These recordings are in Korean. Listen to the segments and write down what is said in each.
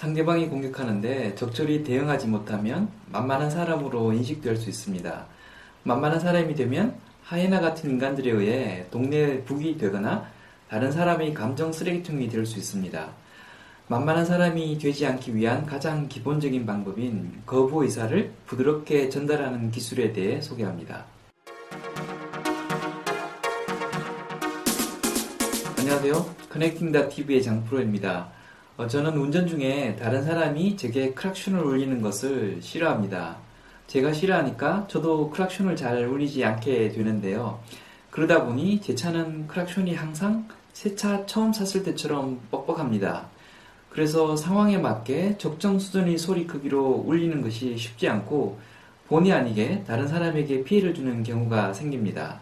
상대방이 공격하는데 적절히 대응하지 못하면 만만한 사람으로 인식될 수 있습니다. 만만한 사람이 되면 하이나 같은 인간들에 의해 동네 북이 되거나 다른 사람의 감정 쓰레기통이 될 수 있습니다. 만만한 사람이 되지 않기 위한 가장 기본적인 방법인 거부 의사를 부드럽게 전달하는 기술에 대해 소개합니다. 안녕하세요. 커넥팅 다TV의 장프로입니다. 어, 저는 운전 중에 다른 사람이 제게 크락션을 울리는 것을 싫어합니다. 제가 싫어하니까 저도 크락션을 잘 울리지 않게 되는데요. 그러다 보니 제 차는 크락션이 항상 새 차 처음 샀을 때처럼 뻑뻑합니다. 그래서 상황에 맞게 적정 수준의 소리 크기로 울리는 것이 쉽지 않고 본의 아니게 다른 사람에게 피해를 주는 경우가 생깁니다.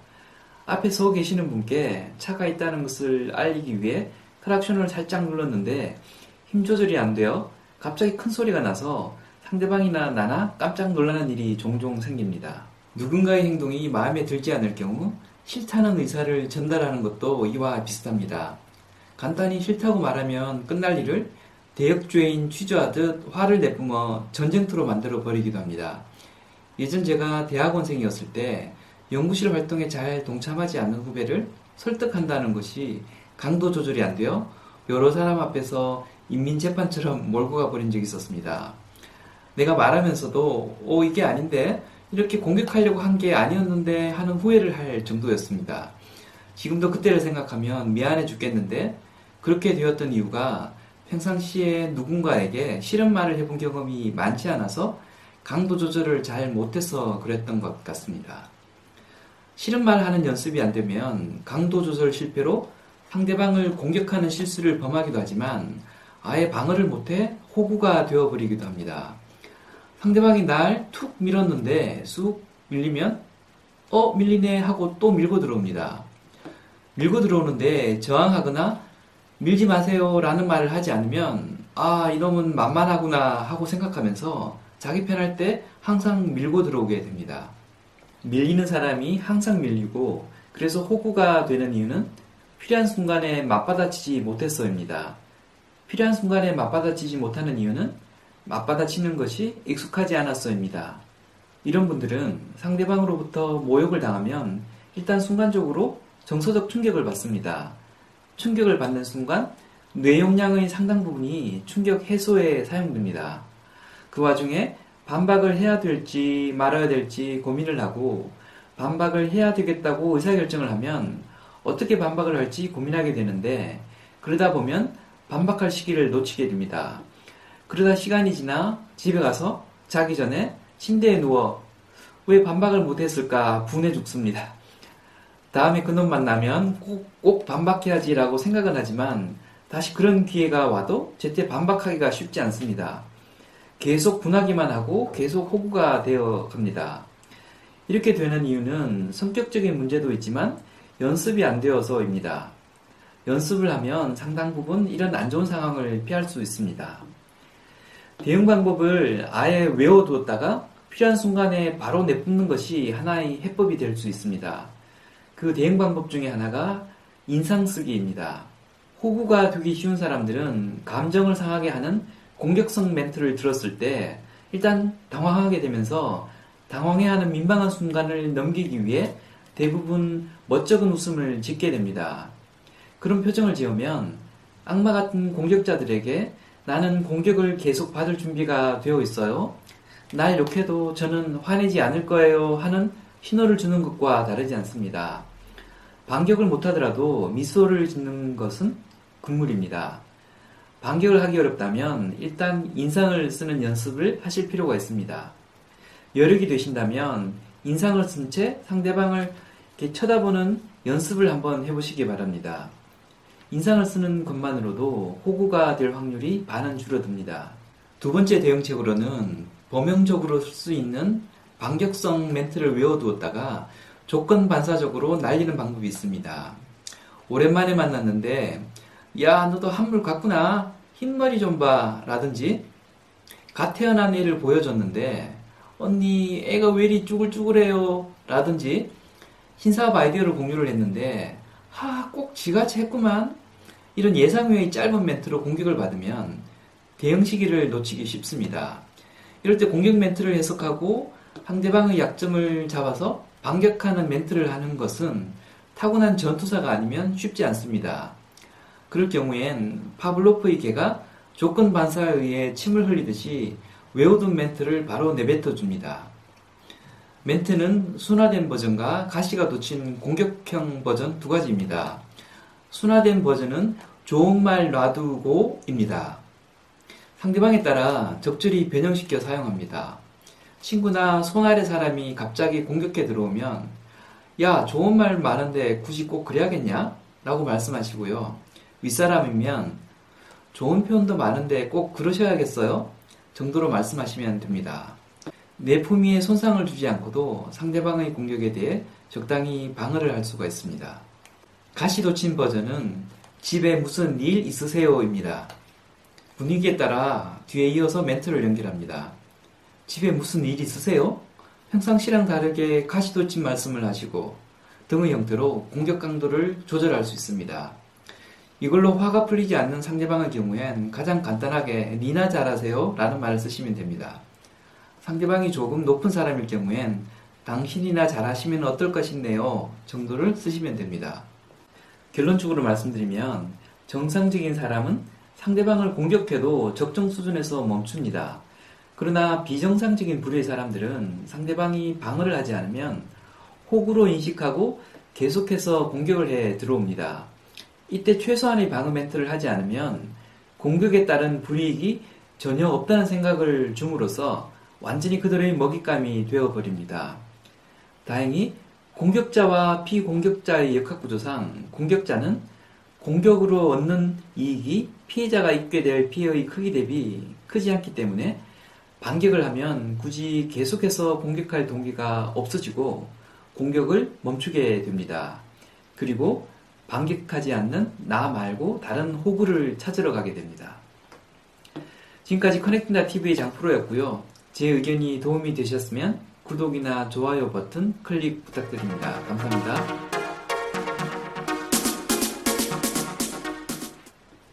앞에 서 계시는 분께 차가 있다는 것을 알리기 위해 크락션을 살짝 눌렀는데 힘 조절이 안 되어 갑자기 큰 소리가 나서 상대방이나 나나 깜짝 놀라는 일이 종종 생깁니다. 누군가의 행동이 마음에 들지 않을 경우 싫다는 의사를 전달하는 것도 이와 비슷합니다. 간단히 싫다고 말하면 끝날 일을 대역죄인 취조하듯 화를 내뿜어 전쟁터로 만들어 버리기도 합니다. 예전 제가 대학원생이었을 때 연구실 활동에 잘 동참하지 않는 후배를 설득한다는 것이 강도 조절이 안 되어 여러 사람 앞에서 인민재판처럼 몰고 가버린 적이 있었습니다. 내가 말하면서도 오 이게 아닌데 이렇게 공격하려고 한 게 아니었는데 하는 후회를 할 정도였습니다. 지금도 그때를 생각하면 미안해 죽겠는데 그렇게 되었던 이유가 평상시에 누군가에게 싫은 말을 해본 경험이 많지 않아서 강도 조절을 잘 못해서 그랬던 것 같습니다. 싫은 말 하는 연습이 안 되면 강도 조절 실패로 상대방을 공격하는 실수를 범하기도 하지만 아예 방어를 못해 호구가 되어버리기도 합니다. 상대방이 날 툭 밀었는데 쑥 밀리면 어 밀리네 하고 또 밀고 들어옵니다. 밀고 들어오는데 저항하거나 밀지 마세요 라는 말을 하지 않으면 아 이놈은 만만하구나 하고 생각하면서 자기 편할 때 항상 밀고 들어오게 됩니다. 밀리는 사람이 항상 밀리고 그래서 호구가 되는 이유는 필요한 순간에 맞받아치지 못했어입니다. 필요한 순간에 맞받아치지 못하는 이유는 맞받아치는 것이 익숙하지 않았어입니다. 이런 분들은 상대방으로부터 모욕을 당하면 일단 순간적으로 정서적 충격을 받습니다. 충격을 받는 순간 뇌 용량의 상당 부분이 충격 해소에 사용됩니다. 그 와중에 반박을 해야 될지 말아야 될지 고민을 하고 반박을 해야 되겠다고 의사결정을 하면 어떻게 반박을 할지 고민하게 되는데 그러다 보면 반박할 시기를 놓치게 됩니다. 그러다 시간이 지나 집에 가서 자기 전에 침대에 누워 왜 반박을 못했을까 분해 죽습니다. 다음에 그놈 만나면 꼭, 꼭 반박해야지라고 생각은 하지만 다시 그런 기회가 와도 제때 반박하기가 쉽지 않습니다. 계속 분하기만 하고 계속 호구가 되어 갑니다. 이렇게 되는 이유는 성격적인 문제도 있지만 연습이 안 되어서입니다. 연습을 하면 상당 부분 이런 안 좋은 상황을 피할 수 있습니다. 대응 방법을 아예 외워두었다가 필요한 순간에 바로 내뿜는 것이 하나의 해법이 될 수 있습니다. 그 대응 방법 중에 하나가 인상 쓰기입니다. 호구가 되기 쉬운 사람들은 감정을 상하게 하는 공격성 멘트를 들었을 때 일단 당황하게 되면서 당황해하는 민망한 순간을 넘기기 위해 대부분 멋쩍은 웃음을 짓게 됩니다. 그런 표정을 지으면 악마 같은 공격자들에게 나는 공격을 계속 받을 준비가 되어 있어요. 날 욕해도 저는 화내지 않을 거예요 하는 신호를 주는 것과 다르지 않습니다. 반격을 못하더라도 미소를 짓는 것은 국물입니다. 반격을 하기 어렵다면 일단 인상을 쓰는 연습을 하실 필요가 있습니다. 여력이 되신다면 인상을 쓴 채 상대방을 쳐다보는 연습을 한번 해보시기 바랍니다. 인상을 쓰는 것만으로도 호구가 될 확률이 반은 줄어듭니다. 두 번째 대응책으로는 범용적으로 쓸 수 있는 반격성 멘트를 외워두었다가 조건 반사적으로 날리는 방법이 있습니다. 오랜만에 만났는데 야, 너도 한물 같구나. 흰머리 좀 봐. 라든지, 갓 태어난 애를 보여줬는데, 언니, 애가 왜 이리 쭈글쭈글해요? 라든지, 신사업 아이디어를 공유를 했는데, 하, 꼭 지같이 했구만. 이런 예상 외의 짧은 멘트로 공격을 받으면, 대응 시기를 놓치기 쉽습니다. 이럴 때 공격 멘트를 해석하고 상대방의 약점을 잡아서 반격하는 멘트를 하는 것은 타고난 전투사가 아니면 쉽지 않습니다. 그럴 경우엔 파블로프의 개가 조건 반사에 의해 침을 흘리듯이 외워둔 멘트를 바로 내뱉어 줍니다. 멘트는 순화된 버전과 가시가 돋친 공격형 버전 두 가지입니다. 순화된 버전은 좋은 말 놔두고입니다. 상대방에 따라 적절히 변형시켜 사용합니다. 친구나 손 아래 사람이 갑자기 공격해 들어오면 야 좋은 말 많은데 굳이 꼭 그래야겠냐? 라고 말씀하시고요. 윗사람이면 좋은 표현도 많은데 꼭 그러셔야겠어요? 정도로 말씀하시면 됩니다. 내 품위에 손상을 주지 않고도 상대방의 공격에 대해 적당히 방어를 할 수가 있습니다. 가시도친 버전은 집에 무슨 일 있으세요?입니다. 분위기에 따라 뒤에 이어서 멘트를 연결합니다. 집에 무슨 일 있으세요? 평상시랑 다르게 가시도친 말씀을 하시고 등의 형태로 공격 강도를 조절할 수 있습니다. 이걸로 화가 풀리지 않는 상대방의 경우엔 가장 간단하게 니나 잘하세요 라는 말을 쓰시면 됩니다. 상대방이 조금 높은 사람일 경우엔 당신이나 잘하시면 어떨 것인데요 정도를 쓰시면 됩니다. 결론적으로 말씀드리면 정상적인 사람은 상대방을 공격해도 적정 수준에서 멈춥니다. 그러나 비정상적인 부류의 사람들은 상대방이 방어를 하지 않으면 호구로 인식하고 계속해서 공격을 해 들어옵니다. 이때 최소한의 방어 멘트를 하지 않으면 공격에 따른 불이익이 전혀 없다는 생각을 줌으로써 완전히 그들의 먹잇감이 되어버립니다. 다행히 공격자와 피공격자의 역학구조상 공격자는 공격으로 얻는 이익이 피해자가 입게 될 피해의 크기 대비 크지 않기 때문에 반격을 하면 굳이 계속해서 공격할 동기가 없어지고 공격을 멈추게 됩니다. 그리고 반격하지 않는 나 말고 다른 호구를 찾으러 가게 됩니다. 지금까지 커넥팅다 TV의 장프로였고요. 제 의견이 도움이 되셨으면 구독이나 좋아요 버튼 클릭 부탁드립니다. 감사합니다.